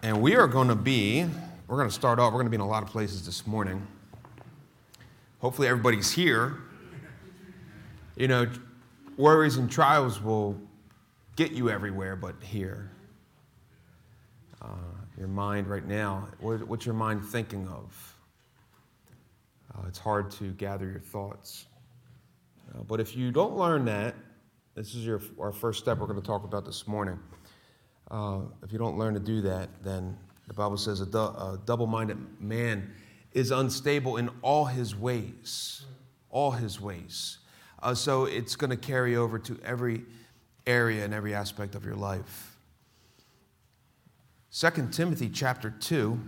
And we are going to be, we're going to start off, we're going to be in a lot of places this morning. Hopefully, everybody's here. You know, worries and trials will get you everywhere but here. Uh, your mind right now, what, what's your mind thinking of? Uh, it's hard to gather your thoughts. Uh, but if you don't learn that, this is your, our first step we're going to talk about this morning. Uh, if you don't learn to do that, then the Bible says a, du- a double minded man is unstable in all his ways. All his ways. Uh, so it's going to carry over to every area and every aspect of your life. 2 Timothy chapter 2.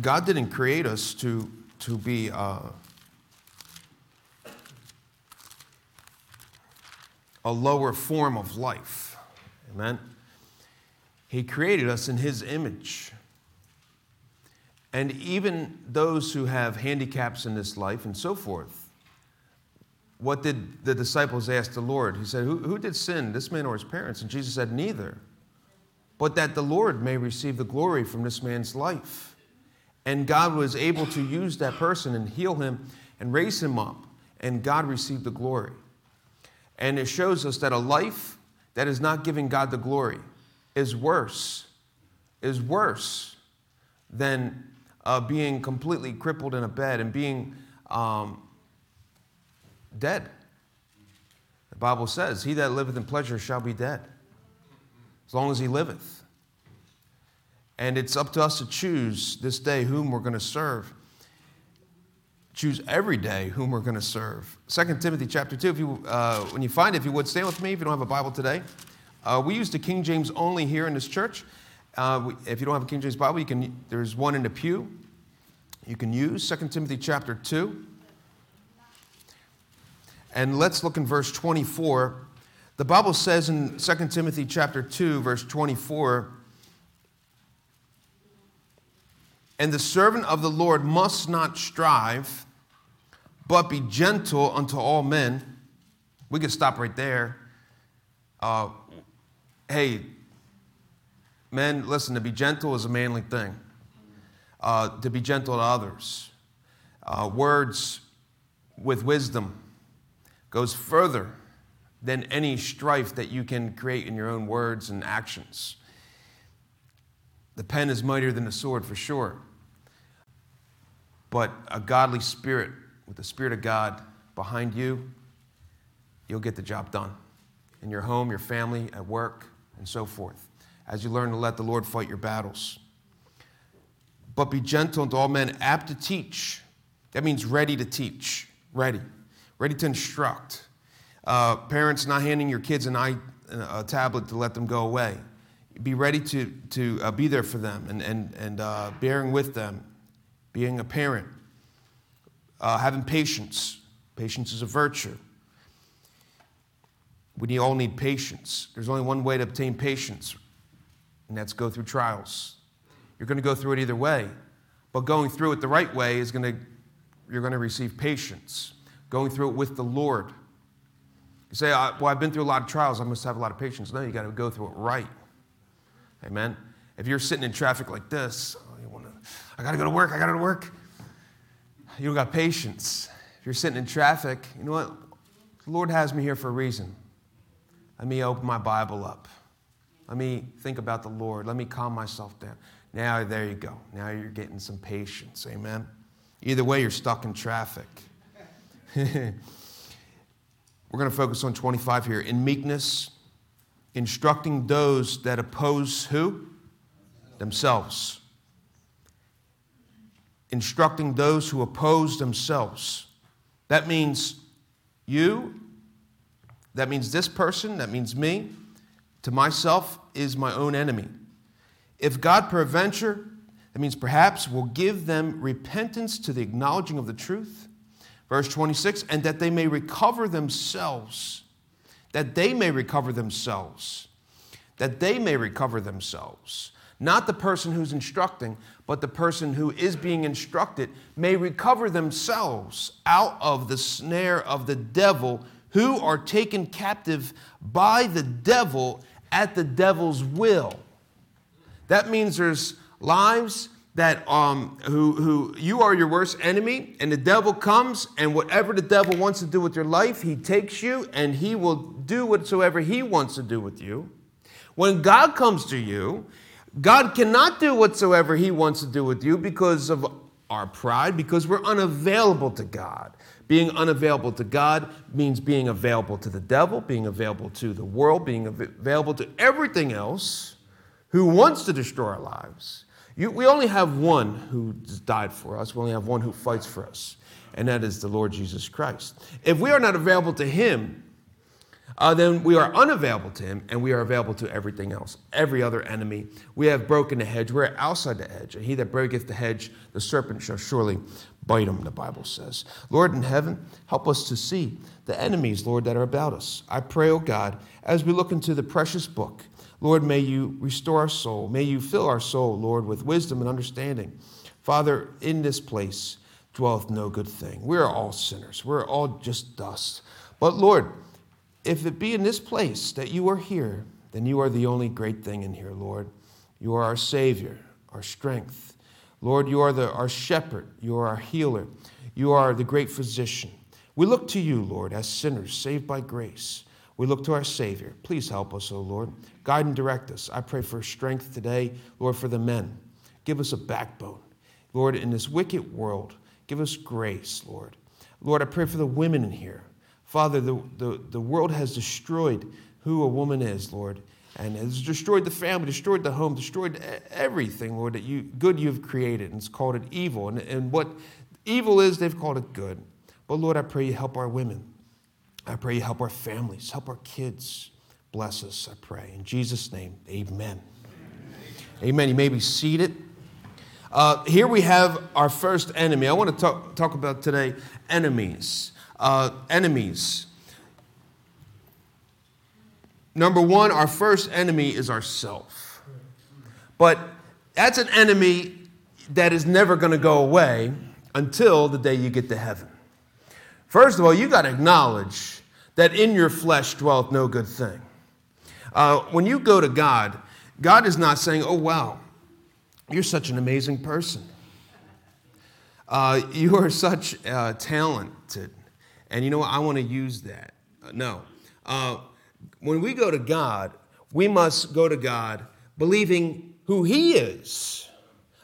God didn't create us to, to be uh, a lower form of life. Amen. He created us in His image. And even those who have handicaps in this life and so forth, what did the disciples ask the Lord? He said, Who, who did sin, this man or his parents? And Jesus said, Neither. But that the Lord may receive the glory from this man's life. And God was able to use that person and heal him and raise him up. And God received the glory. And it shows us that a life that is not giving God the glory is worse, is worse than uh, being completely crippled in a bed and being um, dead. The Bible says, He that liveth in pleasure shall be dead, as long as he liveth. And it's up to us to choose this day whom we're going to serve choose every day whom we're going to serve. 2 Timothy chapter 2, if you, uh, when you find it, if you would, stand with me if you don't have a Bible today. Uh, we use the King James only here in this church. Uh, we, if you don't have a King James Bible, you can, there's one in the pew you can use, 2 Timothy chapter 2. And let's look in verse 24. The Bible says in 2 Timothy chapter 2, verse 24, and the servant of the Lord must not strive, but be gentle unto all men. We could stop right there. Uh, hey, men, listen, to be gentle is a manly thing. Uh, to be gentle to others. Uh, words with wisdom goes further than any strife that you can create in your own words and actions. The pen is mightier than the sword for sure. But a godly spirit with the Spirit of God behind you, you'll get the job done in your home, your family, at work, and so forth, as you learn to let the Lord fight your battles. But be gentle unto all men, apt to teach. That means ready to teach, ready, ready to instruct. Uh, parents not handing your kids an eye, a tablet to let them go away. Be ready to, to uh, be there for them and, and, and uh, bearing with them being a parent, uh, having patience. Patience is a virtue. We all need patience. There's only one way to obtain patience, and that's go through trials. You're going to go through it either way, but going through it the right way is going to, you're going to receive patience. Going through it with the Lord. You say, well, I've been through a lot of trials, I must have a lot of patience. No, you got to go through it right. Amen. If you're sitting in traffic like this, I got to go to work. I got to go to work. You don't got patience. If you're sitting in traffic, you know what? The Lord has me here for a reason. Let me open my Bible up. Let me think about the Lord. Let me calm myself down. Now, there you go. Now you're getting some patience. Amen. Either way, you're stuck in traffic. We're going to focus on 25 here. In meekness, instructing those that oppose who? Themselves instructing those who oppose themselves. That means you, that means this person, that means me, to myself is my own enemy. If God peradventure, that means perhaps will give them repentance to the acknowledging of the truth. Verse 26, and that they may recover themselves, that they may recover themselves, that they may recover themselves. Not the person who's instructing, but the person who is being instructed, may recover themselves out of the snare of the devil, who are taken captive by the devil at the devil's will. That means there's lives that um, who, who you are your worst enemy, and the devil comes, and whatever the devil wants to do with your life, he takes you and he will do whatsoever he wants to do with you. When God comes to you, God cannot do whatsoever he wants to do with you because of our pride, because we're unavailable to God. Being unavailable to God means being available to the devil, being available to the world, being available to everything else who wants to destroy our lives. You, we only have one who died for us, we only have one who fights for us, and that is the Lord Jesus Christ. If we are not available to him, uh, then we are unavailable to him and we are available to everything else, every other enemy. We have broken the hedge, we're outside the hedge. And he that breaketh the hedge, the serpent shall surely bite him, the Bible says. Lord in heaven, help us to see the enemies, Lord, that are about us. I pray, O oh God, as we look into the precious book, Lord, may you restore our soul. May you fill our soul, Lord, with wisdom and understanding. Father, in this place dwelleth no good thing. We are all sinners, we're all just dust. But Lord, if it be in this place that you are here, then you are the only great thing in here, Lord. You are our Savior, our strength. Lord, you are the, our shepherd. You are our healer. You are the great physician. We look to you, Lord, as sinners saved by grace. We look to our Savior. Please help us, O oh Lord. Guide and direct us. I pray for strength today, Lord, for the men. Give us a backbone. Lord, in this wicked world, give us grace, Lord. Lord, I pray for the women in here. Father, the, the, the world has destroyed who a woman is, Lord, and has destroyed the family, destroyed the home, destroyed everything, Lord, that you good you've created, and it's called it evil. And, and what evil is, they've called it good. But Lord, I pray you help our women. I pray you help our families, help our kids. Bless us, I pray. In Jesus' name, amen. Amen. amen. You may be seated. Uh, here we have our first enemy. I want to talk, talk about today enemies uh, enemies. Number one, our first enemy is ourself. But that's an enemy that is never going to go away until the day you get to heaven. First of all, you got to acknowledge that in your flesh dwelt no good thing. Uh, when you go to God, God is not saying, oh, wow, you're such an amazing person. Uh, you are such uh, talented. And you know what? I want to use that. Uh, no. Uh, when we go to God, we must go to God believing who He is,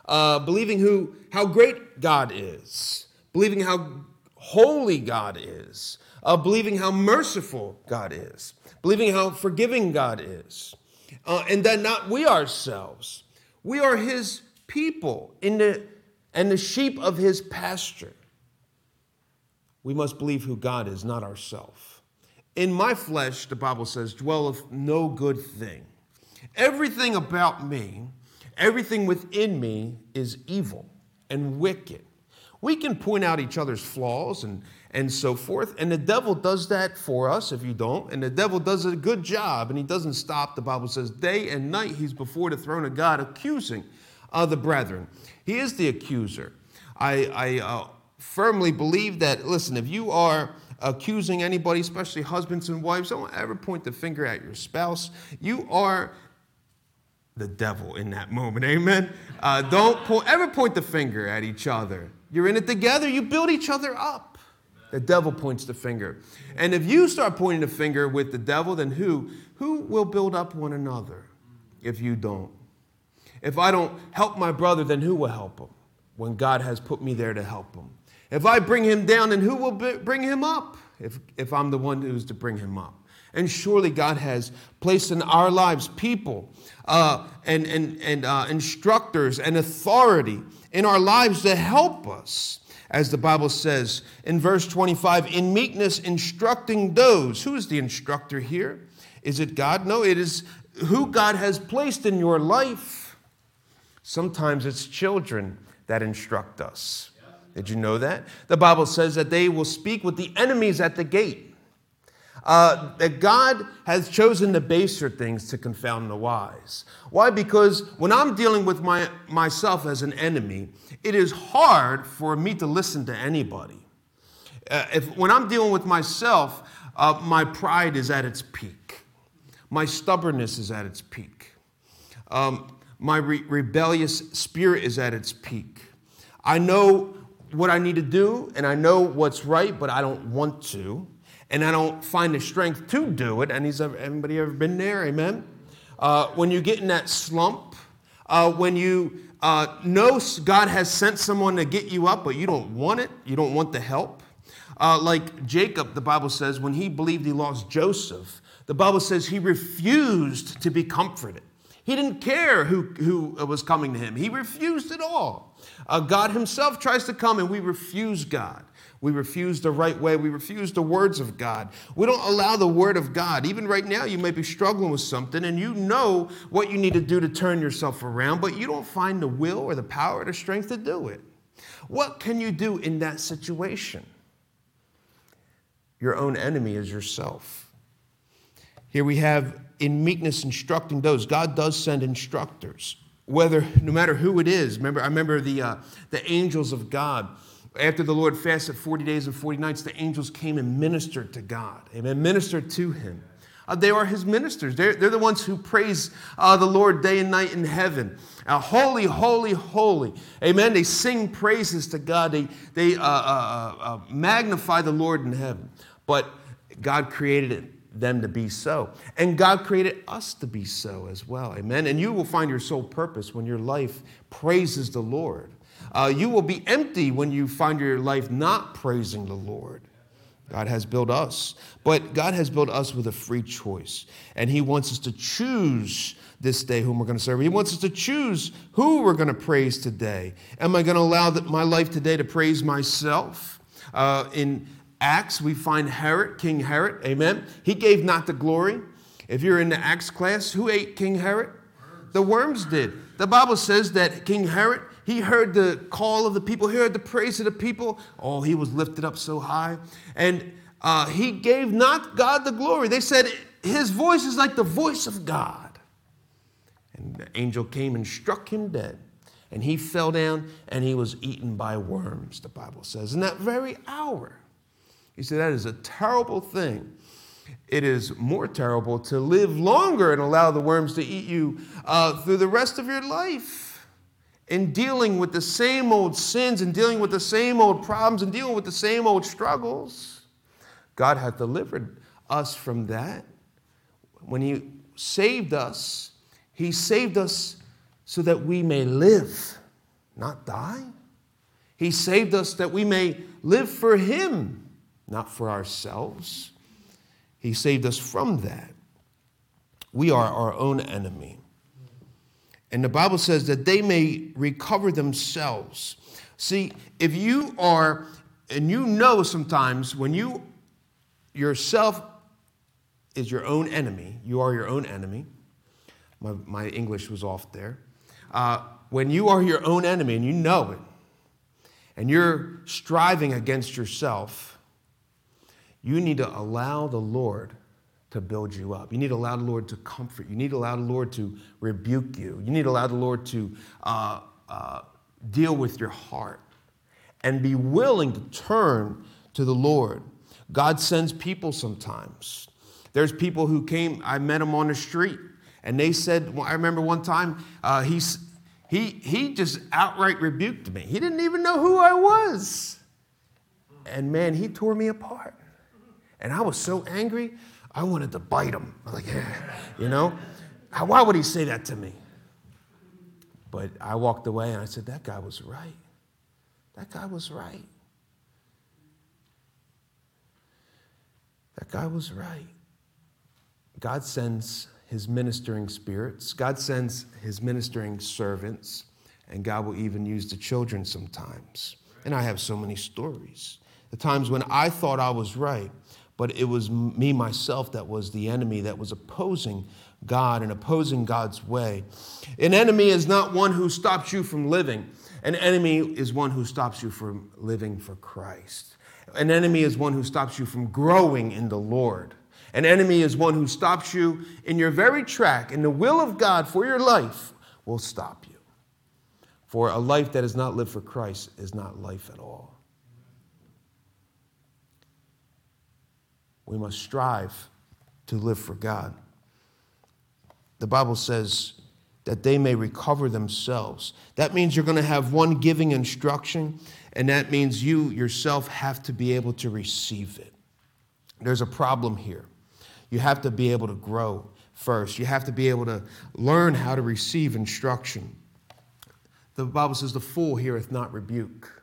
uh, believing who how great God is, believing how holy God is, uh, believing how merciful God is, believing how forgiving God is, uh, and that not we ourselves, we are His people in the and the sheep of His pasture we must believe who God is, not ourselves. In my flesh, the Bible says, dwelleth no good thing. Everything about me, everything within me is evil and wicked. We can point out each other's flaws and, and so forth, and the devil does that for us if you don't. And the devil does a good job, and he doesn't stop. The Bible says, day and night he's before the throne of God accusing uh, the brethren. He is the accuser. I, I uh, firmly believe that, listen, if you are accusing anybody, especially husbands and wives, don't ever point the finger at your spouse. You are the devil in that moment. Amen. Uh, don't po- ever point the finger at each other. You're in it together. You build each other up. The devil points the finger. And if you start pointing the finger with the devil, then who? Who will build up one another if you don't? If I don't help my brother, then who will help him when God has put me there to help him? If I bring him down, then who will bring him up if, if I'm the one who's to bring him up? And surely God has placed in our lives people uh, and, and, and uh, instructors and authority in our lives to help us. As the Bible says in verse 25, in meekness instructing those. Who is the instructor here? Is it God? No, it is who God has placed in your life. Sometimes it's children that instruct us. Did you know that? The Bible says that they will speak with the enemies at the gate. uh, that God has chosen the baser things to confound the wise. Why? Because when I'm dealing with my, myself as an enemy, it is hard for me to listen to anybody. Uh, if, when I'm dealing with myself, uh, my pride is at its peak, my stubbornness is at its peak, um, my re- rebellious spirit is at its peak. I know what I need to do and I know what's right, but I don't want to and I don't find the strength to do it. And he's anybody ever been there? Amen. Uh, when you get in that slump, uh, when you uh, know God has sent someone to get you up, but you don't want it, you don't want the help. Uh, like Jacob, the Bible says, when he believed he lost Joseph, the Bible says he refused to be comforted. He didn't care who, who was coming to him. He refused it all. Uh, God Himself tries to come and we refuse God. We refuse the right way. We refuse the words of God. We don't allow the word of God. Even right now, you may be struggling with something and you know what you need to do to turn yourself around, but you don't find the will or the power or the strength to do it. What can you do in that situation? Your own enemy is yourself. Here we have in meekness instructing those. God does send instructors, whether no matter who it is. Remember, I remember the uh, the angels of God after the Lord fasted 40 days and 40 nights, the angels came and ministered to God. Amen. Ministered to him. Uh, they are his ministers. They're, they're the ones who praise uh, the Lord day and night in heaven. Uh, holy, holy, holy. Amen. They sing praises to God. They, they uh, uh, uh, magnify the Lord in heaven. But God created it, them to be so. And God created us to be so as well. Amen. And you will find your sole purpose when your life praises the Lord. Uh, you will be empty when you find your life not praising the Lord. God has built us, but God has built us with a free choice. And He wants us to choose this day whom we're going to serve. He wants us to choose who we're going to praise today. Am I going to allow that my life today to praise myself? Uh, in Acts, we find Herod, King Herod, amen. He gave not the glory. If you're in the Acts class, who ate King Herod? The worms did. The Bible says that King Herod, he heard the call of the people, he heard the praise of the people. Oh, he was lifted up so high. And uh, he gave not God the glory. They said, His voice is like the voice of God. And the angel came and struck him dead. And he fell down and he was eaten by worms, the Bible says. In that very hour, he said, That is a terrible thing. It is more terrible to live longer and allow the worms to eat you uh, through the rest of your life in dealing with the same old sins and dealing with the same old problems and dealing with the same old struggles. God hath delivered us from that. When He saved us, He saved us so that we may live, not die. He saved us that we may live for Him, not for ourselves. He saved us from that. We are our own enemy. And the Bible says that they may recover themselves. See, if you are, and you know sometimes when you yourself is your own enemy, you are your own enemy. My, my English was off there. Uh, when you are your own enemy and you know it, and you're striving against yourself, you need to allow the Lord to build you up. You need to allow the Lord to comfort you. Need to allow the Lord to rebuke you. You need to allow the Lord to uh, uh, deal with your heart and be willing to turn to the Lord. God sends people sometimes. There's people who came, I met them on the street, and they said, well, I remember one time, uh, he, he, he just outright rebuked me. He didn't even know who I was. And man, he tore me apart. And I was so angry. I wanted to bite him. I was like, yeah, you know? Why would he say that to me? But I walked away and I said, that guy was right. That guy was right. That guy was right. God sends his ministering spirits, God sends his ministering servants, and God will even use the children sometimes. And I have so many stories. The times when I thought I was right, but it was me, myself, that was the enemy that was opposing God and opposing God's way. An enemy is not one who stops you from living, an enemy is one who stops you from living for Christ. An enemy is one who stops you from growing in the Lord. An enemy is one who stops you in your very track, and the will of God for your life will stop you. For a life that is not lived for Christ is not life at all. We must strive to live for God. The Bible says that they may recover themselves. That means you're going to have one giving instruction, and that means you yourself have to be able to receive it. There's a problem here. You have to be able to grow first, you have to be able to learn how to receive instruction. The Bible says, The fool heareth not rebuke.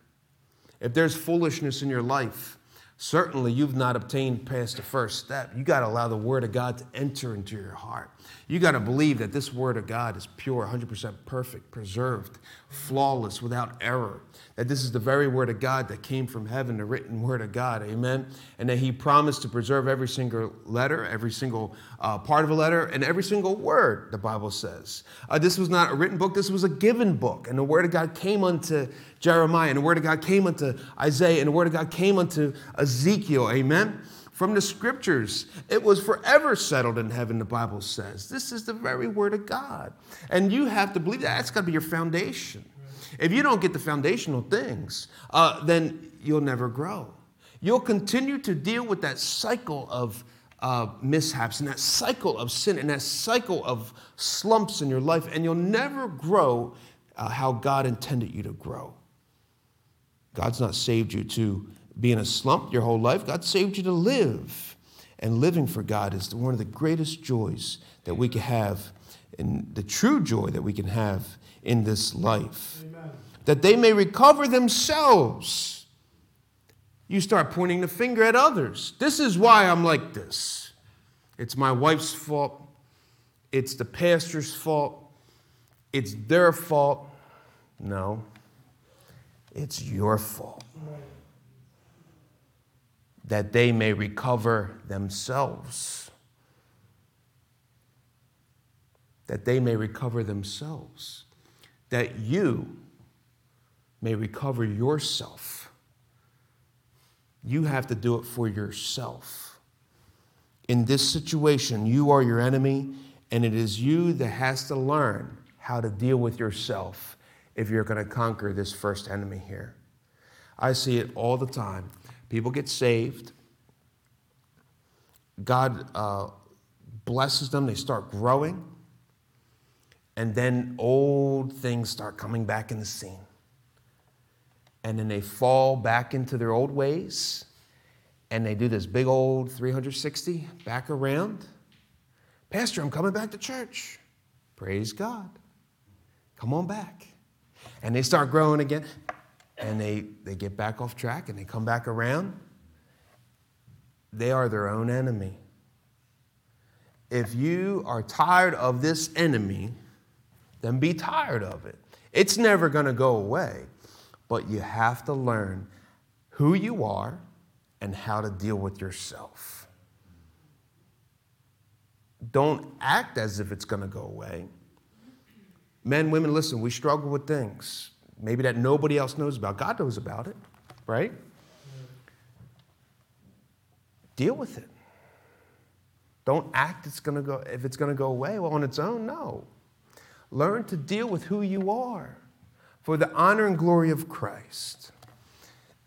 If there's foolishness in your life, certainly you've not obtained past the first step. You got to allow the Word of God to enter into your heart. You got to believe that this Word of God is pure, 100% perfect, preserved, flawless, without error. That this is the very Word of God that came from heaven, the written Word of God. Amen. And that He promised to preserve every single letter, every single uh, part of a letter, and every single word, the Bible says. Uh, this was not a written book, this was a given book. And the Word of God came unto Jeremiah, and the word of God came unto Isaiah, and the word of God came unto Ezekiel. Amen. From the scriptures, it was forever settled in heaven, the Bible says. This is the very word of God. And you have to believe that. That's got to be your foundation. If you don't get the foundational things, uh, then you'll never grow. You'll continue to deal with that cycle of uh, mishaps and that cycle of sin and that cycle of slumps in your life, and you'll never grow uh, how God intended you to grow. God's not saved you to be in a slump your whole life. God saved you to live. And living for God is one of the greatest joys that we can have, and the true joy that we can have in this life. That they may recover themselves. You start pointing the finger at others. This is why I'm like this. It's my wife's fault. It's the pastor's fault. It's their fault. No, it's your fault. That they may recover themselves. That they may recover themselves. That you may recover yourself. You have to do it for yourself. In this situation, you are your enemy, and it is you that has to learn how to deal with yourself if you're going to conquer this first enemy here. I see it all the time. People get saved, God uh, blesses them, they start growing, and then old things start coming back in the scene. And then they fall back into their old ways, and they do this big old 360 back around. Pastor, I'm coming back to church. Praise God. Come on back and they start growing again and they, they get back off track and they come back around, they are their own enemy. If you are tired of this enemy, then be tired of it. It's never going to go away, but you have to learn who you are and how to deal with yourself. Don't act as if it's going to go away. Men, women, listen, we struggle with things maybe that nobody else knows about. God knows about it, right? Deal with it. Don't act it's gonna go if it's gonna go away well, on its own. No. Learn to deal with who you are for the honor and glory of Christ.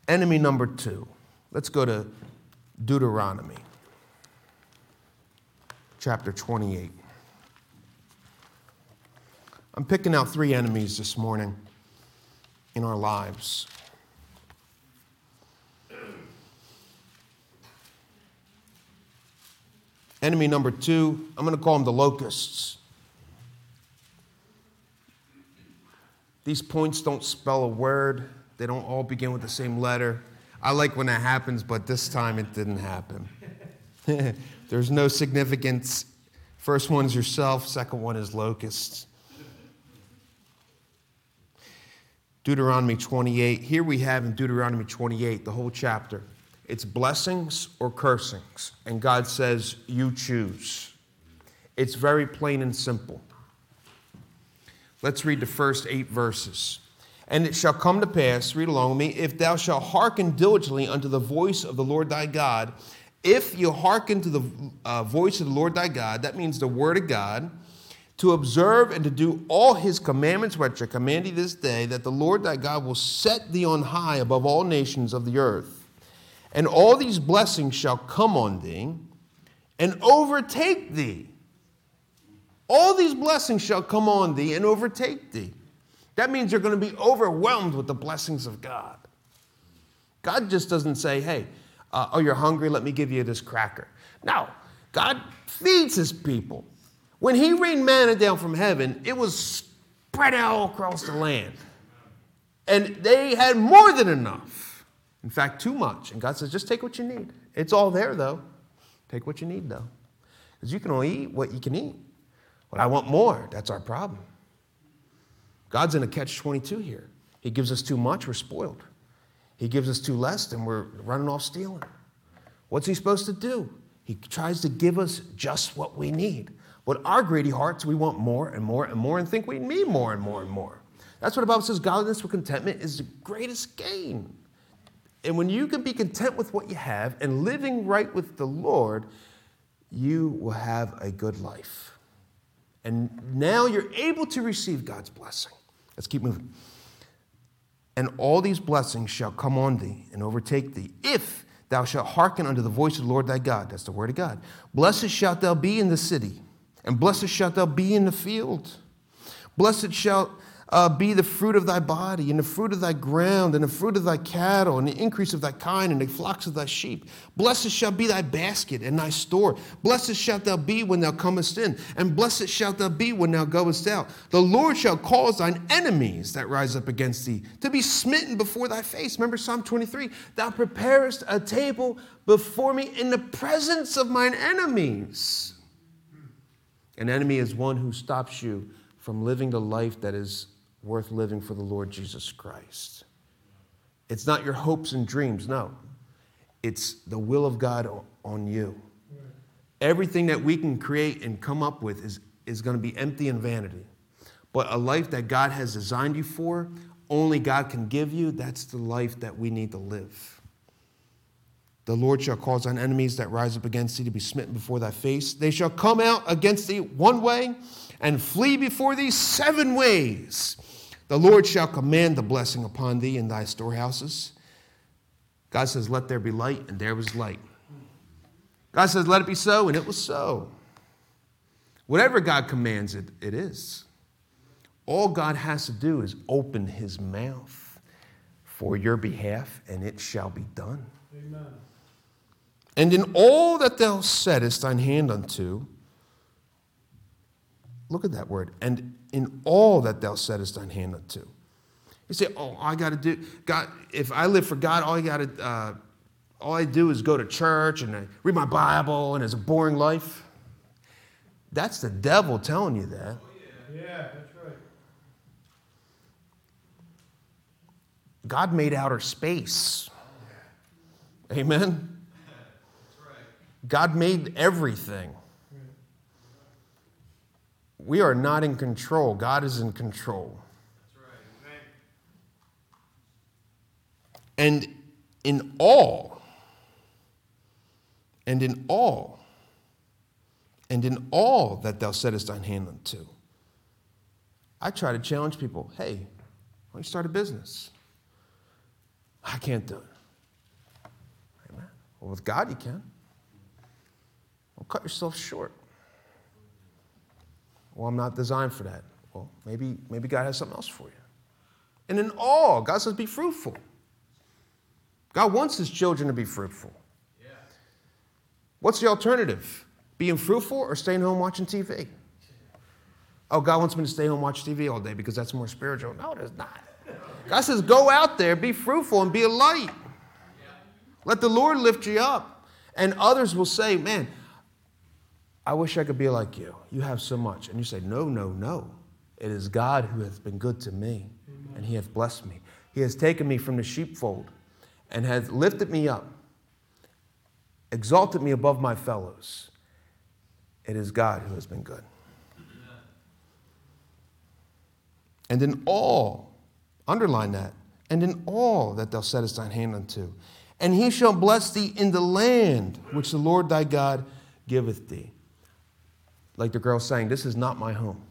Enemy number two. Let's go to Deuteronomy chapter 28. I'm picking out three enemies this morning in our lives. Enemy number two, I'm going to call them the locusts. These points don't spell a word, they don't all begin with the same letter. I like when that happens, but this time it didn't happen. There's no significance. First one is yourself, second one is locusts. Deuteronomy 28. Here we have in Deuteronomy 28, the whole chapter. It's blessings or cursings. And God says, You choose. It's very plain and simple. Let's read the first eight verses. And it shall come to pass, read along with me, if thou shalt hearken diligently unto the voice of the Lord thy God, if you hearken to the uh, voice of the Lord thy God, that means the word of God, to observe and to do all his commandments which I command thee this day, that the Lord thy God will set thee on high above all nations of the earth. And all these blessings shall come on thee and overtake thee. All these blessings shall come on thee and overtake thee. That means you're going to be overwhelmed with the blessings of God. God just doesn't say, hey, uh, oh, you're hungry, let me give you this cracker. No, God feeds his people. When he rained manna down from heaven, it was spread out all across the land. And they had more than enough. In fact, too much. And God says, just take what you need. It's all there, though. Take what you need, though. Because you can only eat what you can eat. But I want more. That's our problem. God's in a catch 22 here. He gives us too much, we're spoiled. He gives us too less, and we're running off stealing. What's he supposed to do? He tries to give us just what we need. But our greedy hearts, we want more and more and more and think we need more and more and more. That's what the Bible says godliness with contentment is the greatest gain. And when you can be content with what you have and living right with the Lord, you will have a good life. And now you're able to receive God's blessing. Let's keep moving. And all these blessings shall come on thee and overtake thee if thou shalt hearken unto the voice of the Lord thy God. That's the word of God. Blessed shalt thou be in the city and blessed shalt thou be in the field. Blessed shalt uh, be the fruit of thy body, and the fruit of thy ground, and the fruit of thy cattle, and the increase of thy kind, and the flocks of thy sheep. Blessed shall be thy basket and thy store. Blessed shalt thou be when thou comest in, and blessed shalt thou be when thou goest out. The Lord shall cause thine enemies that rise up against thee to be smitten before thy face. Remember Psalm 23 Thou preparest a table before me in the presence of mine enemies. An enemy is one who stops you from living the life that is worth living for the Lord Jesus Christ. It's not your hopes and dreams, no. It's the will of God on you. Everything that we can create and come up with is, is going to be empty and vanity. But a life that God has designed you for, only God can give you, that's the life that we need to live. The Lord shall cause thine enemies that rise up against thee to be smitten before thy face. They shall come out against thee one way and flee before thee seven ways. The Lord shall command the blessing upon thee in thy storehouses. God says, Let there be light, and there was light. God says, Let it be so, and it was so. Whatever God commands, it, it is. All God has to do is open his mouth for your behalf, and it shall be done. Amen. And in all that thou settest thine hand unto, look at that word, and in all that thou settest thine hand unto. You say, oh, I got to do, God, if I live for God, all I got to, uh, all I do is go to church and I read my Bible and it's a boring life. That's the devil telling you that. Yeah, that's right. God made outer space. Amen. God made everything. We are not in control. God is in control. And in all, and in all, and in all that thou settest thine hand unto. I try to challenge people hey, why don't you start a business? I can't do it. Amen. Well, with God, you can. Well, cut yourself short. Well, I'm not designed for that. Well, maybe, maybe God has something else for you. And in all, God says, be fruitful. God wants his children to be fruitful. Yeah. What's the alternative? Being fruitful or staying home watching TV? Oh, God wants me to stay home watch TV all day because that's more spiritual. No, it is not. God says, go out there, be fruitful, and be a light. Let the Lord lift you up. And others will say, man, I wish I could be like you. You have so much. And you say, No, no, no. It is God who hath been good to me, and he hath blessed me. He has taken me from the sheepfold and hath lifted me up, exalted me above my fellows. It is God who has been good. And in all, underline that, and in all that thou settest thine hand unto, and he shall bless thee in the land which the Lord thy God giveth thee. Like the girl saying, This is not my home.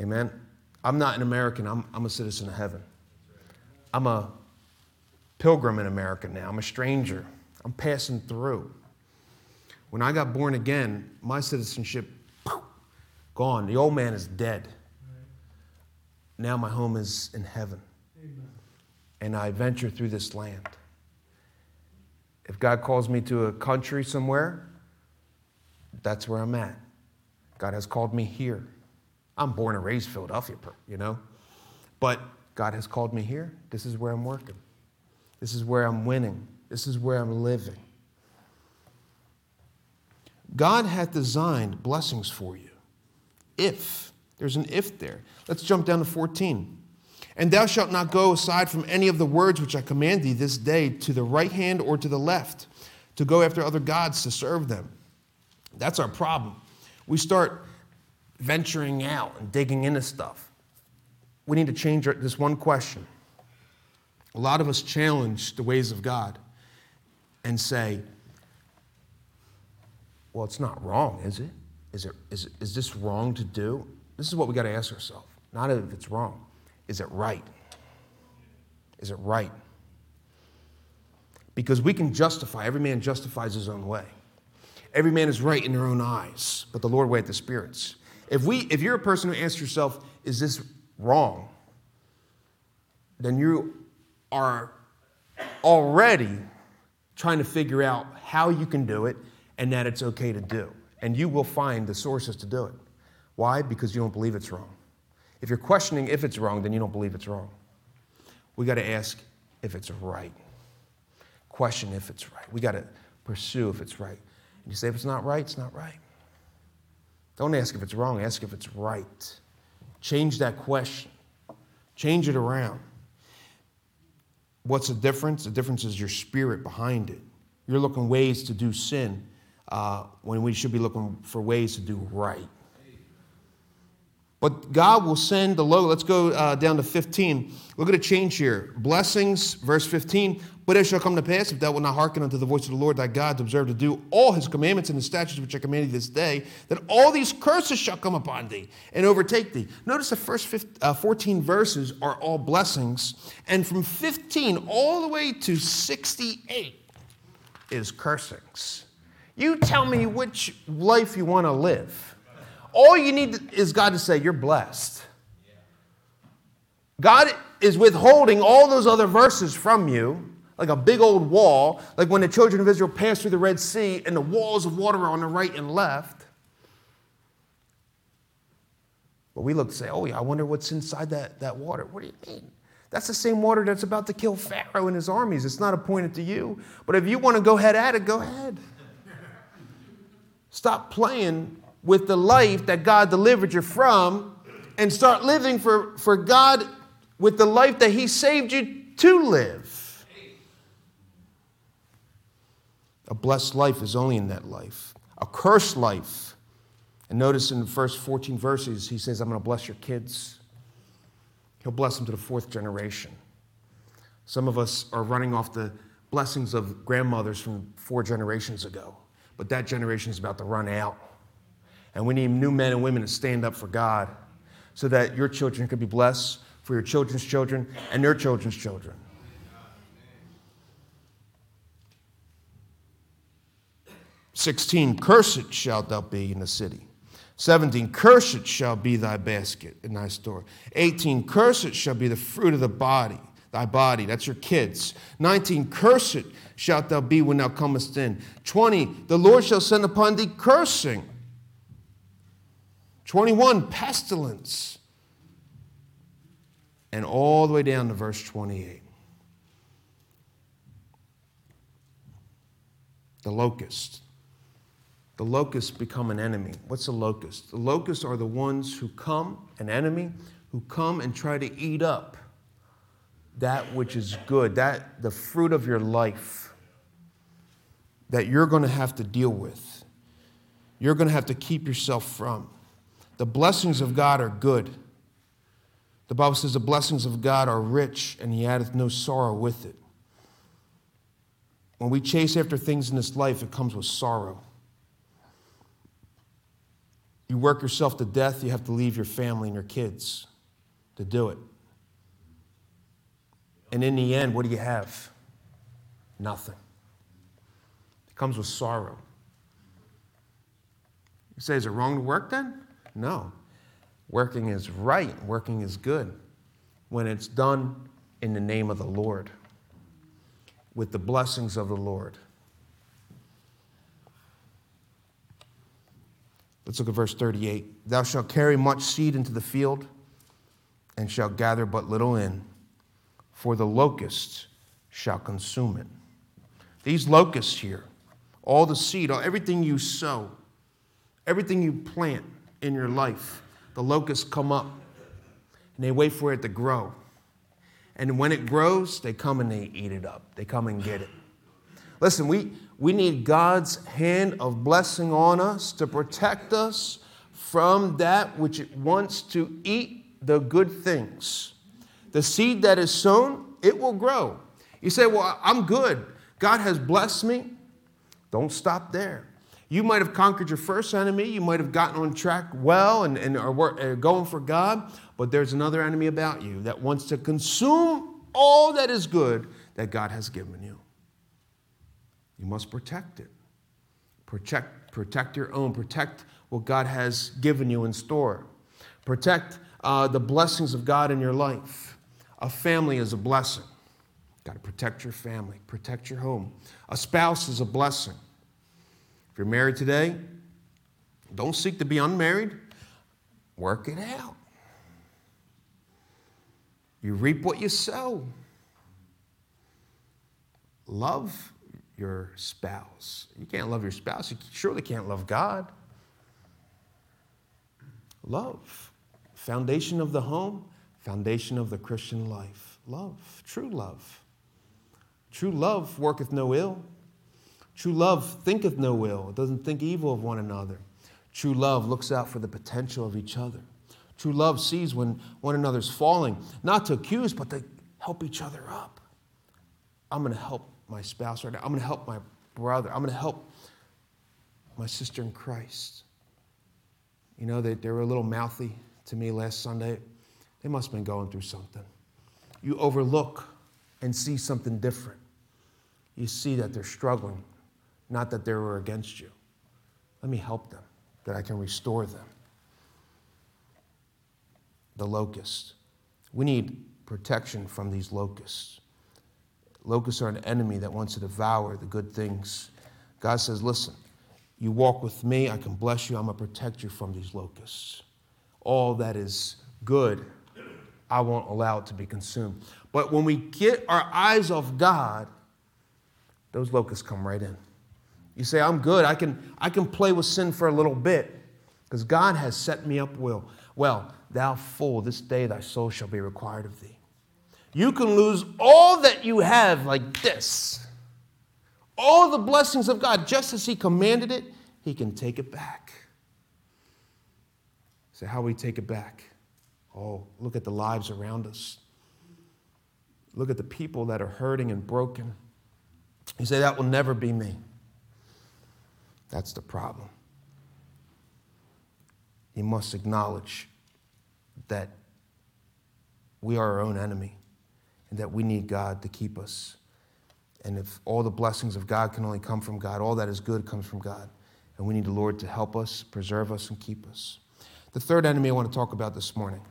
Amen. I'm not an American, I'm, I'm a citizen of heaven. I'm a pilgrim in America now, I'm a stranger, I'm passing through. When I got born again, my citizenship gone. The old man is dead. Now my home is in heaven. Amen. And I venture through this land. If God calls me to a country somewhere, that's where I'm at. God has called me here. I'm born and raised Philadelphia, you know. But God has called me here. This is where I'm working. This is where I'm winning. This is where I'm living. God hath designed blessings for you. If, there's an if there. Let's jump down to 14. And thou shalt not go aside from any of the words which I command thee this day to the right hand or to the left, to go after other gods to serve them. That's our problem. We start venturing out and digging into stuff. We need to change this one question. A lot of us challenge the ways of God and say, well, it's not wrong, is it? Is, it, is, is this wrong to do? This is what we got to ask ourselves. Not if it's wrong. Is it right? Is it right? Because we can justify, every man justifies his own way. Every man is right in their own eyes, but the Lord weigheth the spirits. If, we, if you're a person who asks yourself, is this wrong? Then you are already trying to figure out how you can do it and that it's okay to do. And you will find the sources to do it. Why? Because you don't believe it's wrong. If you're questioning if it's wrong, then you don't believe it's wrong. We got to ask if it's right. Question if it's right. We got to pursue if it's right. You say if it's not right, it's not right. Don't ask if it's wrong, ask if it's right. Change that question, change it around. What's the difference? The difference is your spirit behind it. You're looking ways to do sin uh, when we should be looking for ways to do right. But God will send the low. Let's go uh, down to 15. Look at a change here. Blessings, verse 15. But it shall come to pass, if thou wilt not hearken unto the voice of the Lord thy God, to observe to do all his commandments and the statutes which I command thee this day, that all these curses shall come upon thee and overtake thee. Notice the first 15, uh, 14 verses are all blessings, and from 15 all the way to 68 is cursings. You tell me which life you want to live. All you need is God to say, You're blessed. God is withholding all those other verses from you, like a big old wall, like when the children of Israel passed through the Red Sea and the walls of water are on the right and left. But we look and say, Oh, yeah, I wonder what's inside that, that water. What do you mean? That's the same water that's about to kill Pharaoh and his armies. It's not appointed to you. But if you want to go ahead at it, go ahead. Stop playing with the life that God delivered you from and start living for, for God with the life that He saved you to live. A blessed life is only in that life, a cursed life. And notice in the first 14 verses, He says, I'm going to bless your kids. He'll bless them to the fourth generation. Some of us are running off the blessings of grandmothers from four generations ago, but that generation is about to run out. And we need new men and women to stand up for God so that your children could be blessed for your children's children and their children's children. Sixteen, cursed shalt thou be in the city. 17, cursed shall be thy basket in thy store. 18, cursed shall be the fruit of the body, thy body. That's your kids. 19, cursed shalt thou be when thou comest in. 20, the Lord shall send upon thee cursing 21, pestilence. And all the way down to verse 28. The locust. The locusts become an enemy. What's a locust? The locusts are the ones who come, an enemy, who come and try to eat up that which is good, that the fruit of your life that you're going to have to deal with. You're going to have to keep yourself from. The blessings of God are good. The Bible says the blessings of God are rich, and he addeth no sorrow with it. when we chase after things in this life, it comes with sorrow. You work yourself to death, you have to leave your family and your kids to do it. And in the end, what do you have? Nothing. It comes with sorrow. You say, is it wrong to work then? No. Working is right, working is good when it's done in the name of the Lord, with the blessings of the Lord. Let's look at verse 38. Thou shalt carry much seed into the field, and shalt gather but little in, for the locusts shall consume it. These locusts here, all the seed, all, everything you sow, everything you plant in your life, the locusts come up and they wait for it to grow. And when it grows, they come and they eat it up. They come and get it. Listen, we, we need God's hand of blessing on us to protect us from that which it wants to eat the good things. The seed that is sown, it will grow. You say, Well, I'm good. God has blessed me. Don't stop there. You might have conquered your first enemy. You might have gotten on track well and, and are going for God, but there's another enemy about you that wants to consume all that is good that God has given you. You must protect it. Protect, protect your own. Protect what God has given you in store. Protect uh, the blessings of God in your life. A family is a blessing. Got to protect your family, protect your home. A spouse is a blessing. If you're married today, don't seek to be unmarried, work it out. You reap what you sow. Love your spouse. You can't love your spouse, you surely can't love God. Love. Foundation of the home, foundation of the Christian life. Love, true love. True love worketh no ill. True love thinketh no ill, it doesn't think evil of one another. True love looks out for the potential of each other. True love sees when one another's falling, not to accuse, but to help each other up. I'm going to help my spouse right now. I'm going to help my brother. I'm going to help my sister in Christ. You know, they, they were a little mouthy to me last Sunday. They must have been going through something. You overlook and see something different. You see that they're struggling, not that they were against you. Let me help them, that I can restore them. The locust. We need protection from these locusts. Locusts are an enemy that wants to devour the good things. God says, Listen, you walk with me, I can bless you, I'm going to protect you from these locusts. All that is good, I won't allow it to be consumed. But when we get our eyes off God, those locusts come right in. You say, I'm good. I can, I can play with sin for a little bit because God has set me up well. Well, thou fool, this day thy soul shall be required of thee. You can lose all that you have like this. All the blessings of God, just as He commanded it, He can take it back. Say, so how we take it back? Oh, look at the lives around us. Look at the people that are hurting and broken. You say, that will never be me. That's the problem. You must acknowledge that we are our own enemy and that we need God to keep us. And if all the blessings of God can only come from God, all that is good comes from God. And we need the Lord to help us, preserve us, and keep us. The third enemy I want to talk about this morning.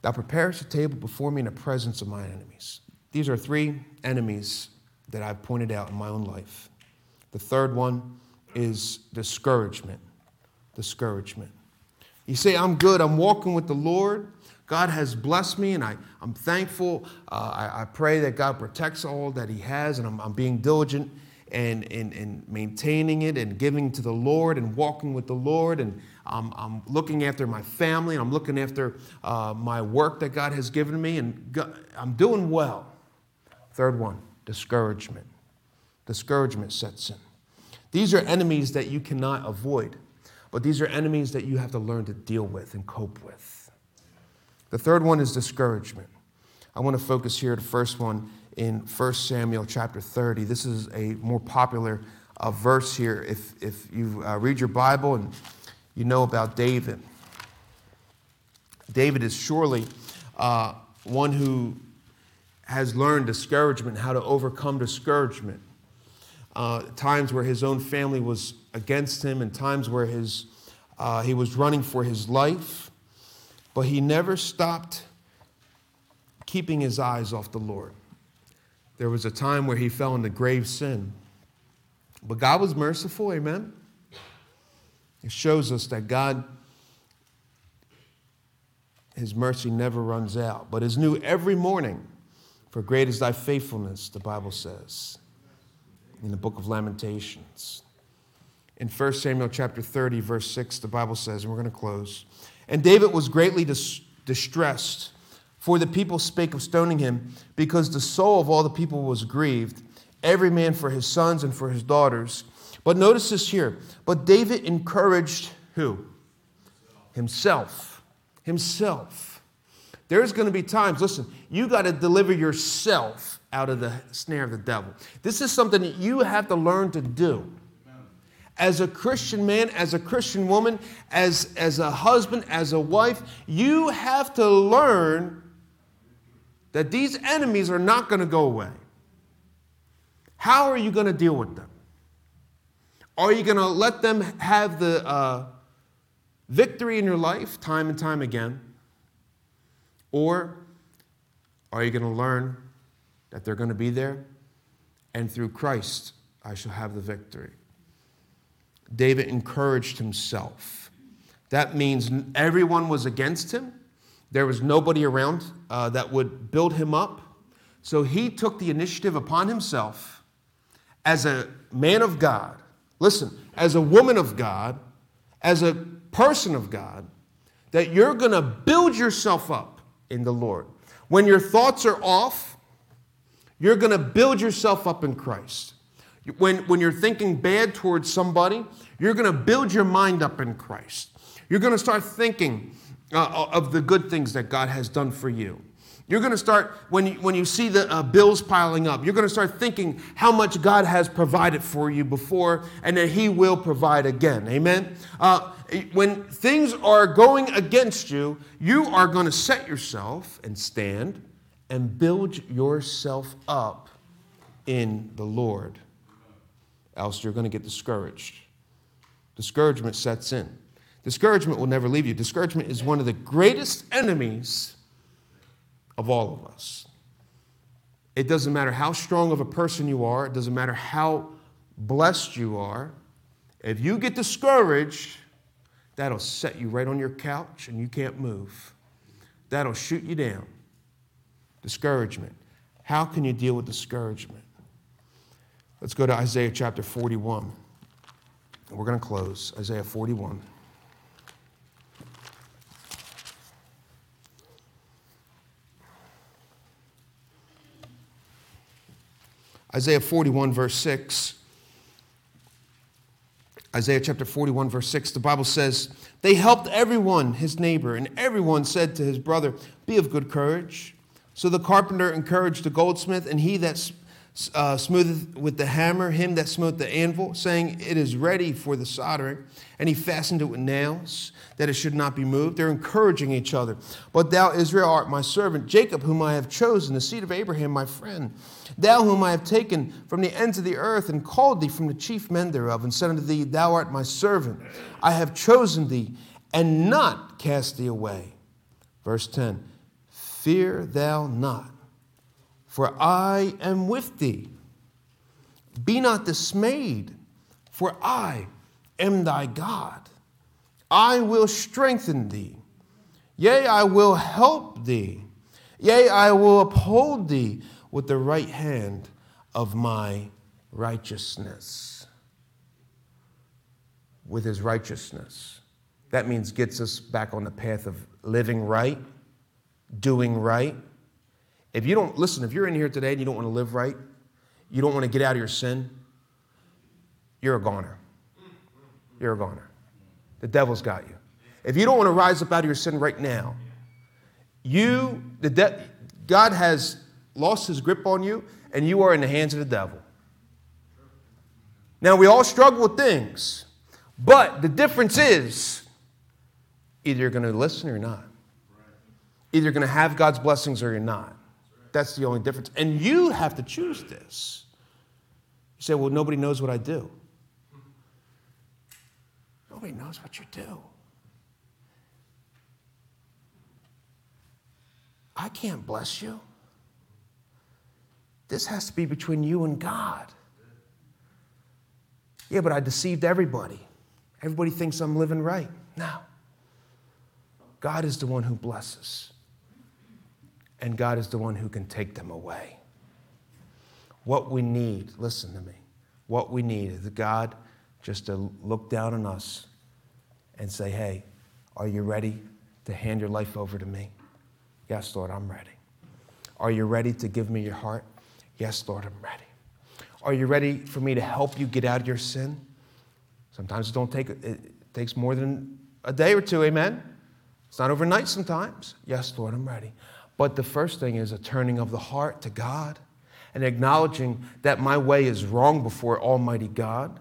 Thou preparest a table before me in the presence of my enemies. These are three enemies that I've pointed out in my own life. The third one is discouragement. Discouragement. You say, I'm good, I'm walking with the Lord, God has blessed me, and I, I'm thankful. Uh, I, I, pray that God protects all that He has, and I'm, I'm being diligent and, and, and maintaining it and giving to the Lord and walking with the Lord. And I'm, I'm looking after my family, and I'm looking after uh, my work that God has given me, and God, I'm doing well. Third one discouragement. Discouragement sets in. These are enemies that you cannot avoid, but these are enemies that you have to learn to deal with and cope with. The third one is discouragement. I want to focus here. The first one in 1 Samuel chapter 30. This is a more popular uh, verse here if, if you uh, read your Bible and you know about David. David is surely uh, one who has learned discouragement, how to overcome discouragement. Uh, times where his own family was against him, and times where his, uh, he was running for his life, but he never stopped keeping his eyes off the Lord. There was a time where he fell into grave sin, but God was merciful, amen? It shows us that God, His mercy never runs out, but is new every morning. For great is thy faithfulness, the Bible says in the book of Lamentations. In 1 Samuel chapter 30, verse 6, the Bible says, and we're going to close, and David was greatly dis- distressed, for the people spake of stoning him, because the soul of all the people was grieved, every man for his sons and for his daughters. But notice this here. But David encouraged who? Himself. Himself. There's going to be times, listen, you got to deliver yourself out of the snare of the devil. This is something that you have to learn to do. As a Christian man, as a Christian woman, as, as a husband, as a wife, you have to learn that these enemies are not going to go away. How are you going to deal with them? Are you going to let them have the uh, victory in your life time and time again? Or are you going to learn that they're going to be there and through Christ I shall have the victory? David encouraged himself. That means everyone was against him. There was nobody around uh, that would build him up. So he took the initiative upon himself as a man of God. Listen, as a woman of God, as a person of God, that you're going to build yourself up in the Lord. When your thoughts are off, you're going to build yourself up in Christ. When, when you're thinking bad towards somebody, you're going to build your mind up in Christ. You're going to start thinking uh, of the good things that God has done for you. You're going to start, when you, when you see the uh, bills piling up, you're going to start thinking how much God has provided for you before and that He will provide again. Amen? Uh, when things are going against you, you are going to set yourself and stand and build yourself up in the Lord. Else you're going to get discouraged. Discouragement sets in. Discouragement will never leave you. Discouragement is one of the greatest enemies of all of us. It doesn't matter how strong of a person you are, it doesn't matter how blessed you are. If you get discouraged, That'll set you right on your couch and you can't move. That'll shoot you down. Discouragement. How can you deal with discouragement? Let's go to Isaiah chapter 41. We're going to close. Isaiah 41. Isaiah 41, verse 6. Isaiah chapter 41, verse 6, the Bible says, They helped everyone, his neighbor, and everyone said to his brother, Be of good courage. So the carpenter encouraged the goldsmith, and he that uh, smootheth with the hammer, him that smote the anvil, saying, It is ready for the soldering. And he fastened it with nails, that it should not be moved. They're encouraging each other. But thou, Israel, art my servant, Jacob, whom I have chosen, the seed of Abraham, my friend. Thou whom I have taken from the ends of the earth and called thee from the chief men thereof, and said unto thee, Thou art my servant. I have chosen thee and not cast thee away. Verse 10 Fear thou not, for I am with thee. Be not dismayed, for I am thy God. I will strengthen thee. Yea, I will help thee. Yea, I will uphold thee with the right hand of my righteousness. With his righteousness. That means gets us back on the path of living right, doing right. If you don't, listen, if you're in here today and you don't want to live right, you don't want to get out of your sin, you're a goner. You're a goner. The devil's got you. If you don't want to rise up out of your sin right now, you, the de- God has lost his grip on you, and you are in the hands of the devil. Now, we all struggle with things, but the difference is either you're going to listen or not. Either you're going to have God's blessings or you're not. That's the only difference. And you have to choose this. You say, well, nobody knows what I do. Nobody knows what you do. I can't bless you. This has to be between you and God. Yeah, but I deceived everybody. Everybody thinks I'm living right. No. God is the one who blesses, and God is the one who can take them away. What we need, listen to me, what we need is God just to look down on us and say, hey, are you ready to hand your life over to me? Yes, Lord, I'm ready. Are you ready to give me your heart? Yes, Lord, I'm ready. Are you ready for me to help you get out of your sin? Sometimes it don't take it takes more than a day or two, amen? It's not overnight sometimes. Yes, Lord, I'm ready. But the first thing is a turning of the heart to God and acknowledging that my way is wrong before Almighty God,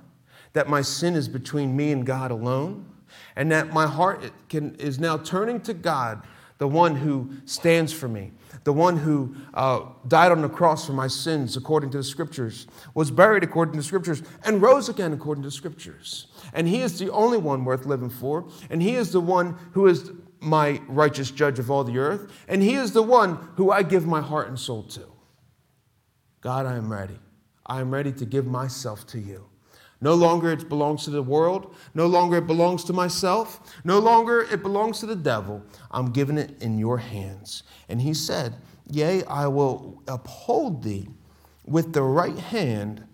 that my sin is between me and God alone, and that my heart can, is now turning to God, the one who stands for me, the one who uh, died on the cross for my sins according to the scriptures, was buried according to the scriptures, and rose again according to the scriptures. And he is the only one worth living for, and he is the one who is my righteous judge of all the earth, and he is the one who I give my heart and soul to. God, I am ready. I am ready to give myself to you. No longer it belongs to the world. No longer it belongs to myself. No longer it belongs to the devil. I'm giving it in your hands. And he said, Yea, I will uphold thee with the right hand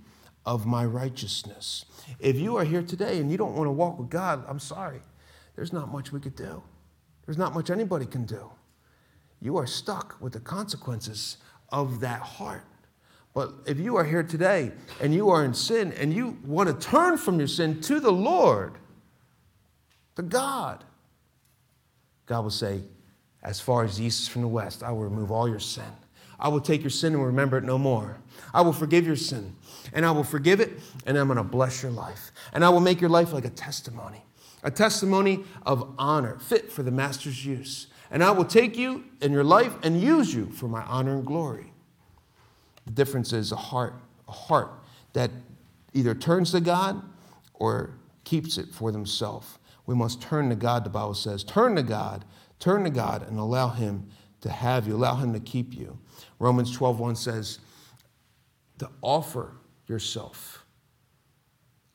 of my righteousness. If you are here today and you don't want to walk with God, I'm sorry. There's not much we could do. There's not much anybody can do. You are stuck with the consequences of that heart. But if you are here today and you are in sin and you want to turn from your sin to the Lord, to God, God will say, As far as the east is from the west, I will remove all your sin. I will take your sin and remember it no more. I will forgive your sin and I will forgive it and I'm going to bless your life. And I will make your life like a testimony, a testimony of honor, fit for the master's use. And I will take you in your life and use you for my honor and glory. The difference is a heart, a heart that either turns to God or keeps it for themselves. We must turn to God, the Bible says. Turn to God, turn to God, and allow Him to have you, allow Him to keep you. Romans 12 1 says, to offer yourself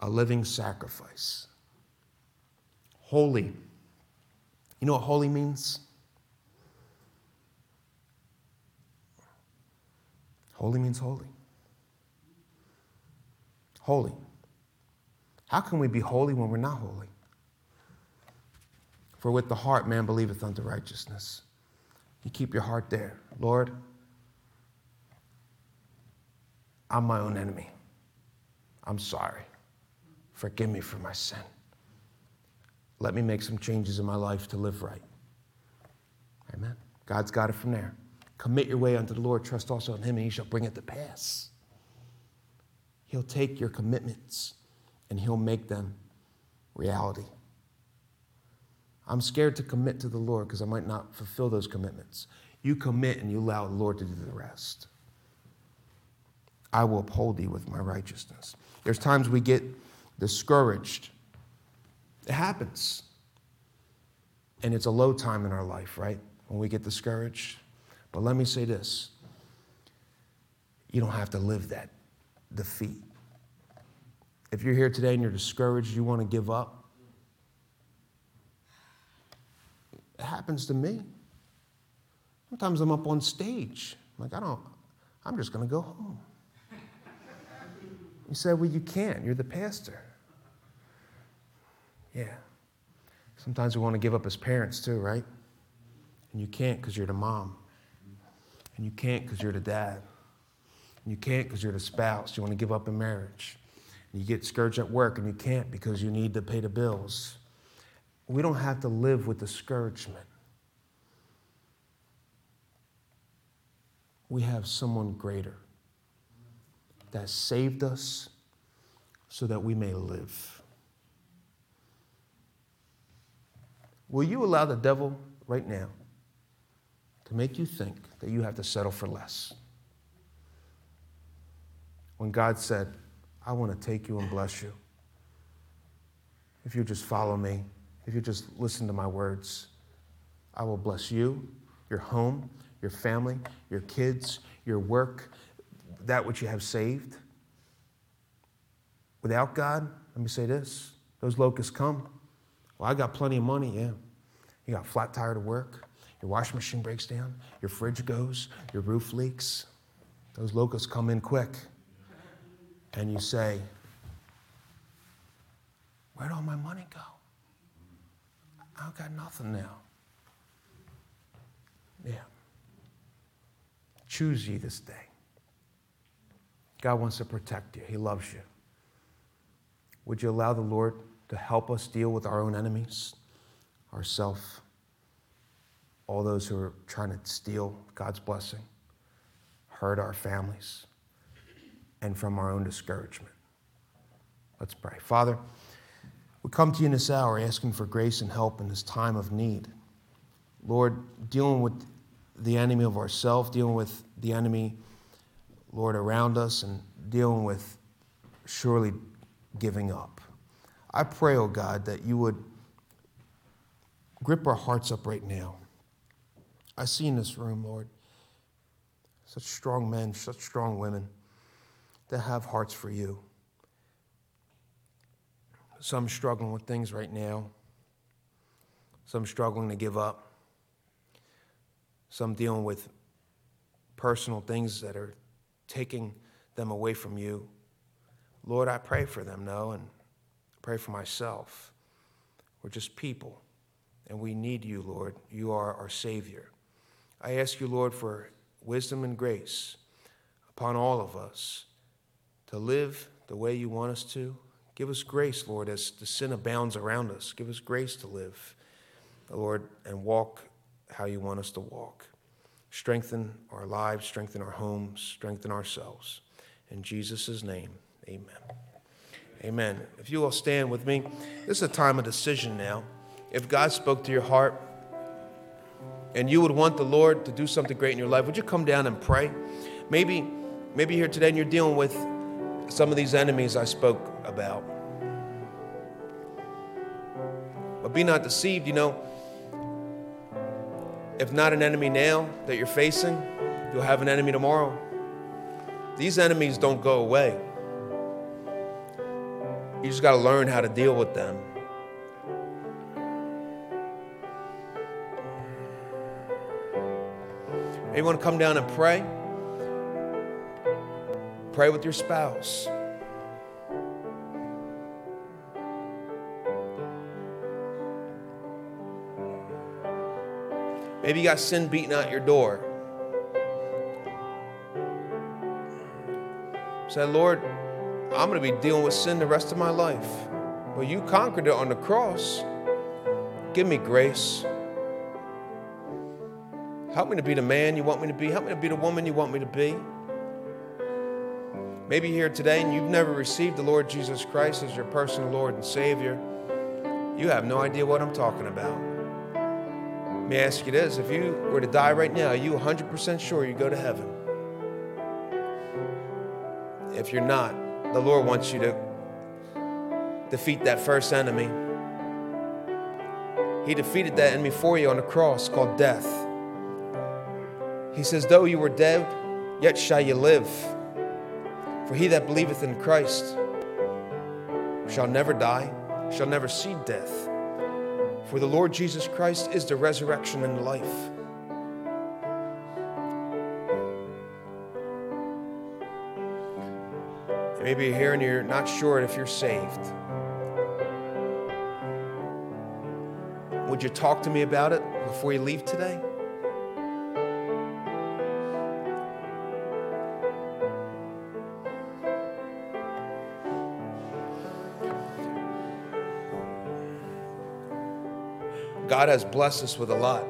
a living sacrifice. Holy. You know what holy means? Holy means holy. Holy. How can we be holy when we're not holy? For with the heart man believeth unto righteousness. You keep your heart there. Lord, I'm my own enemy. I'm sorry. Forgive me for my sin. Let me make some changes in my life to live right. Amen. God's got it from there. Commit your way unto the Lord, trust also in him, and he shall bring it to pass. He'll take your commitments and he'll make them reality. I'm scared to commit to the Lord because I might not fulfill those commitments. You commit and you allow the Lord to do the rest. I will uphold thee with my righteousness. There's times we get discouraged. It happens. And it's a low time in our life, right? When we get discouraged. But let me say this you don't have to live that defeat. If you're here today and you're discouraged, you want to give up, it happens to me. Sometimes I'm up on stage. I'm like, I don't, I'm just going to go home. You say, well, you can't. You're the pastor. Yeah. Sometimes we want to give up as parents too, right? And you can't because you're the mom. And you can't because you're the dad. And you can't because you're the spouse. You want to give up in marriage. And you get scourged at work and you can't because you need to pay the bills. We don't have to live with discouragement. we have someone greater that saved us so that we may live. Will you allow the devil right now to make you think that you have to settle for less? When God said, I want to take you and bless you. If you just follow me, if you just listen to my words, I will bless you, your home, your family, your kids, your work, that which you have saved. Without God, let me say this those locusts come. Well, I got plenty of money, yeah. You got flat tire to work, your washing machine breaks down, your fridge goes, your roof leaks. Those locusts come in quick. And you say, Where'd all my money go? I've got nothing now. Yeah. Choose ye this day. God wants to protect you, He loves you. Would you allow the Lord to help us deal with our own enemies, ourself, all those who are trying to steal God's blessing, hurt our families, and from our own discouragement? Let's pray. Father, we come to you in this hour asking for grace and help in this time of need. Lord, dealing with the enemy of ourselves, dealing with the enemy, Lord, around us, and dealing with surely giving up. I pray, oh God, that you would grip our hearts up right now. I see in this room, Lord, such strong men, such strong women that have hearts for you. Some struggling with things right now, some struggling to give up, some dealing with personal things that are taking them away from you. Lord, I pray for them, though, and pray for myself. We're just people, and we need you, Lord. You are our Savior. I ask you, Lord, for wisdom and grace upon all of us to live the way you want us to, Give us grace, Lord, as the sin abounds around us. Give us grace to live, Lord, and walk how you want us to walk. Strengthen our lives, strengthen our homes, strengthen ourselves. In Jesus' name, amen. Amen. If you will stand with me, this is a time of decision now. If God spoke to your heart and you would want the Lord to do something great in your life, would you come down and pray? Maybe, maybe here today and you're dealing with some of these enemies I spoke about. But be not deceived, you know. If not an enemy now that you're facing, you'll have an enemy tomorrow. These enemies don't go away. You just got to learn how to deal with them. You want to come down and pray? Pray with your spouse. Maybe you got sin beating out your door. Say, Lord, I'm going to be dealing with sin the rest of my life. But you conquered it on the cross. Give me grace. Help me to be the man you want me to be. Help me to be the woman you want me to be. Maybe here today and you've never received the Lord Jesus Christ as your personal Lord and Savior. You have no idea what I'm talking about. Let me ask you this if you were to die right now, are you 100% sure you go to heaven? If you're not, the Lord wants you to defeat that first enemy. He defeated that enemy for you on the cross called death. He says, Though you were dead, yet shall you live. For he that believeth in Christ shall never die, shall never see death. For the Lord Jesus Christ is the resurrection and life. Maybe you're here and you're not sure if you're saved. Would you talk to me about it before you leave today? God has blessed us with a lot.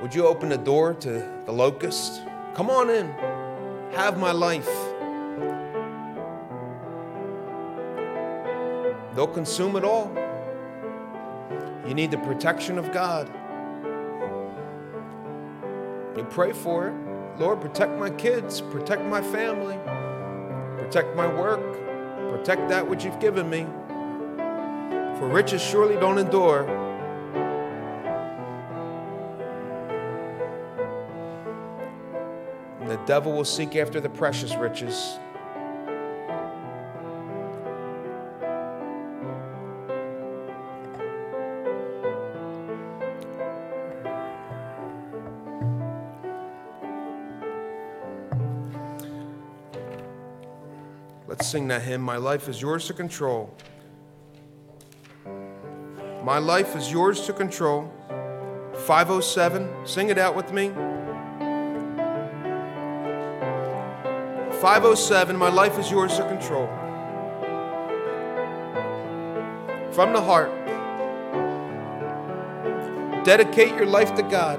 Would you open the door to the locust? Come on in. Have my life. They'll consume it all. You need the protection of God. You pray for it. Lord, protect my kids, protect my family, protect my work, protect that which you've given me. For riches surely don't endure. And the devil will seek after the precious riches. Let's sing that hymn. My life is yours to control. My life is yours to control. 507. Sing it out with me. 507. My life is yours to control. From the heart. Dedicate your life to God.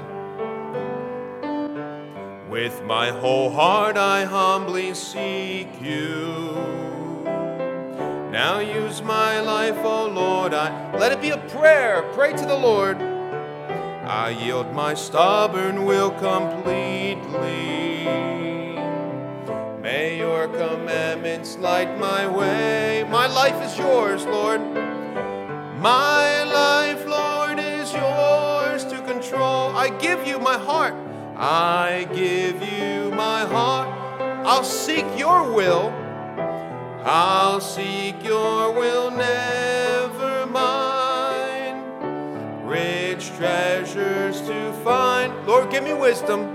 With my whole heart I humbly seek you. Now use my life, O Lord. I let it be a prayer. Pray to the Lord. I yield my stubborn will completely. May your commandments light my way. My life is yours, Lord. My life, Lord, is yours to control. I give you my heart. I give you my heart. I'll seek your will. I'll seek your will, never mine. Rich treasures to find. Lord, give me wisdom.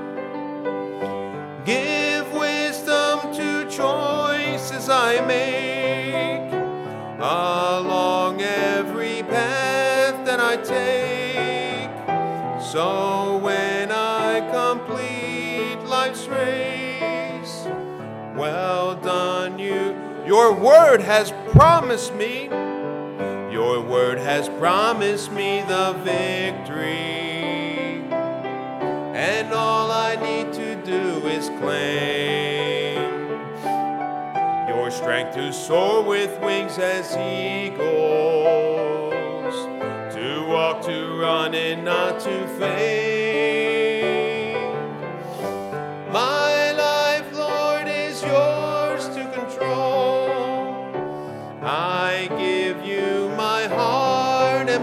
Give wisdom to choices I make along every path that I take. So when I complete life's race, well done, you. Your word has promised me. Your word has promised me the victory. And all I need to do is claim your strength to soar with wings as eagles, to walk, to run, and not to faint.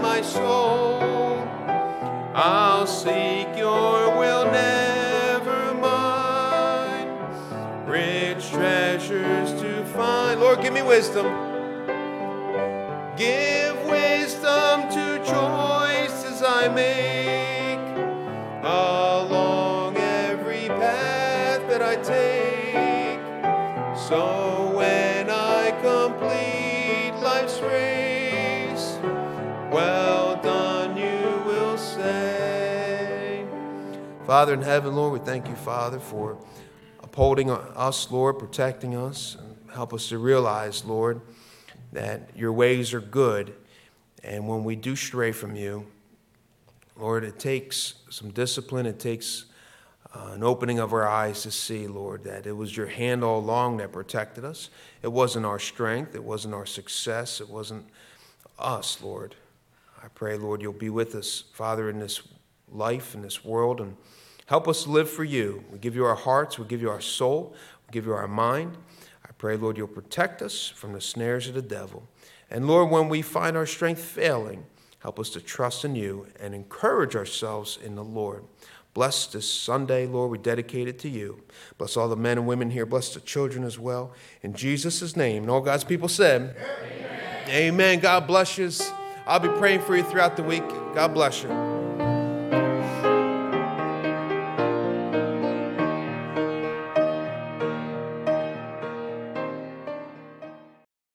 My soul. I'll seek your will, never mine. Rich treasures to find. Lord, give me wisdom. Give wisdom to choices I make along every path that I take. So Father in heaven, Lord, we thank you, Father, for upholding us, Lord, protecting us. Help us to realize, Lord, that your ways are good. And when we do stray from you, Lord, it takes some discipline. It takes uh, an opening of our eyes to see, Lord, that it was your hand all along that protected us. It wasn't our strength. It wasn't our success. It wasn't us, Lord. I pray, Lord, you'll be with us, Father, in this life, in this world, and help us live for you. We give you our hearts. We give you our soul. We give you our mind. I pray, Lord, you'll protect us from the snares of the devil. And Lord, when we find our strength failing, help us to trust in you and encourage ourselves in the Lord. Bless this Sunday, Lord. We dedicate it to you. Bless all the men and women here. Bless the children as well. In Jesus' name. And all God's people said, Amen. Amen. God bless you. I'll be praying for you throughout the week. God bless you.